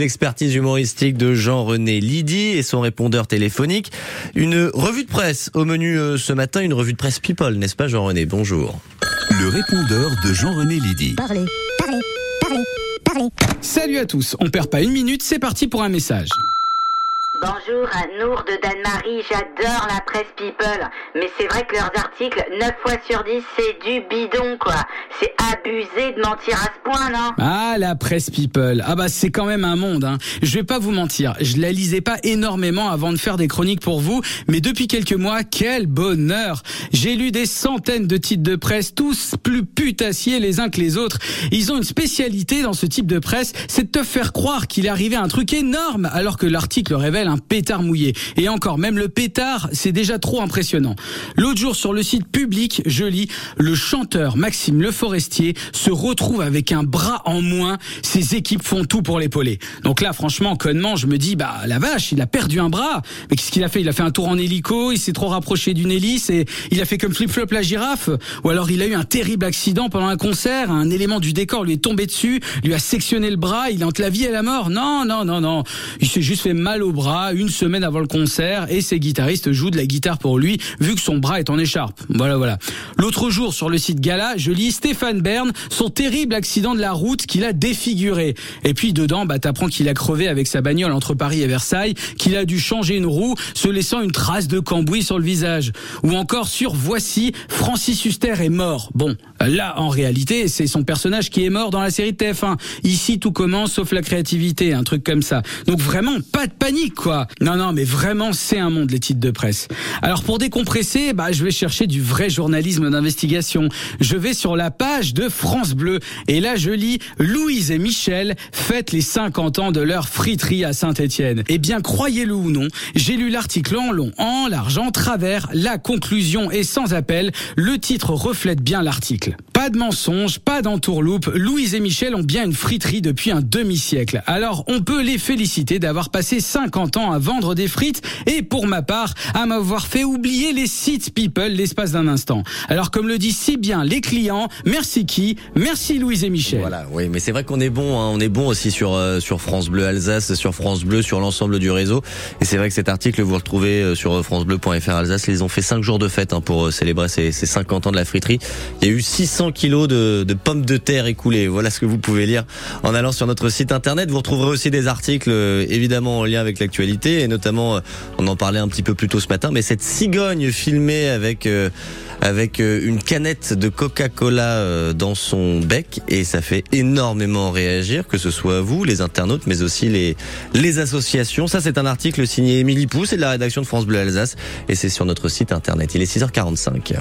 L'expertise humoristique de Jean-René Lydie et son répondeur téléphonique. Une revue de presse au menu euh, ce matin, une revue de presse People, n'est-ce pas Jean-René? Bonjour. Le répondeur de Jean-René Lydie. Parlez, parlez, parlez, parlez. Salut à tous, on perd pas une minute, c'est parti pour un message. Bonjour à Nour de Dan-Marie, j'adore la presse People, mais c'est vrai que leurs articles, 9 fois sur 10, c'est du bidon quoi. C'est abusé de mentir à ce point, non? Ah, la presse people. Ah bah c'est quand même un monde. Hein. Je vais pas vous mentir, je la lisais pas énormément avant de faire des chroniques pour vous, mais depuis quelques mois, quel bonheur J'ai lu des centaines de titres de presse, tous plus putassiers les uns que les autres. Ils ont une spécialité dans ce type de presse, c'est de te faire croire qu'il est arrivé un truc énorme, alors que l'article révèle un pétard mouillé. Et encore, même le pétard, c'est déjà trop impressionnant. L'autre jour, sur le site public, je lis, le chanteur Maxime Le Forestier se retrouve avec un bras en moins. Ses équipes font tout pour l'épauler. Donc là, franchement, connement, je me dis, bah, la vache, il a perdu un bras. Mais qu'est-ce qu'il a fait? Il a fait un tour en hélico, il s'est trop rapproché d'une hélice et il a fait comme flip-flop la girafe. Ou alors il a eu un terrible accident pendant un concert, un élément du décor lui est tombé dessus, lui a sectionné le bras, il est entre la vie et la mort. Non, non, non, non. Il s'est juste fait mal au bras une semaine avant le concert et ses guitaristes jouent de la guitare pour lui vu que son bras est en écharpe. Voilà, voilà. L'autre jour sur le site Gala, je lis Stéphane Bern, son terrible accident de la route qu'il a défiguré. Et puis dedans, bah t'apprends qu'il a crevé avec sa bagnole entre Paris et Versailles, qu'il a dû changer une roue, se laissant une trace de cambouis sur le visage. Ou encore sur Voici, Francis Huster est mort. Bon, là en réalité, c'est son personnage qui est mort dans la série de TF1. Ici tout commence sauf la créativité, un truc comme ça. Donc vraiment pas de panique quoi. Non, non, mais vraiment, c'est un monde, les titres de presse. Alors, pour décompresser, bah, je vais chercher du vrai journalisme d'investigation. Je vais sur la page de France Bleu. Et là, je lis Louise et Michel fêtent les 50 ans de leur friterie à Saint-Étienne. Eh bien, croyez-le ou non, j'ai lu l'article en long, en large, en travers. La conclusion est sans appel. Le titre reflète bien l'article. Pas de mensonge, pas d'entourloupe. Louise et Michel ont bien une friterie depuis un demi-siècle. Alors, on peut les féliciter d'avoir passé 50 ans à vendre des frites et pour ma part à m'avoir fait oublier les sites people l'espace d'un instant. Alors comme le dit si bien les clients, merci qui Merci Louise et Michel. Voilà, oui, mais c'est vrai qu'on est bon, hein, on est bon aussi sur euh, sur France Bleu Alsace, sur France Bleu, sur l'ensemble du réseau. Et c'est vrai que cet article vous le retrouvez euh, sur francebleu.fr Alsace. Ils ont fait cinq jours de fête hein, pour euh, célébrer ces, ces 50 ans de la friterie. Il y a eu 600 kilos de, de pommes de terre écoulées. Voilà ce que vous pouvez lire en allant sur notre site internet. Vous retrouverez aussi des articles évidemment en lien avec l'actualité et notamment, euh, on en parlait un petit peu plus tôt ce matin, mais cette cigogne filmée avec euh, avec euh, une canette de Coca-Cola dans son bec et ça fait énormément réagir, que ce soit vous, les internautes, mais aussi les les associations. Ça, c'est un article signé Émilie Pousse et de la rédaction de France Bleu Alsace et c'est sur notre site internet. Il est 6h45.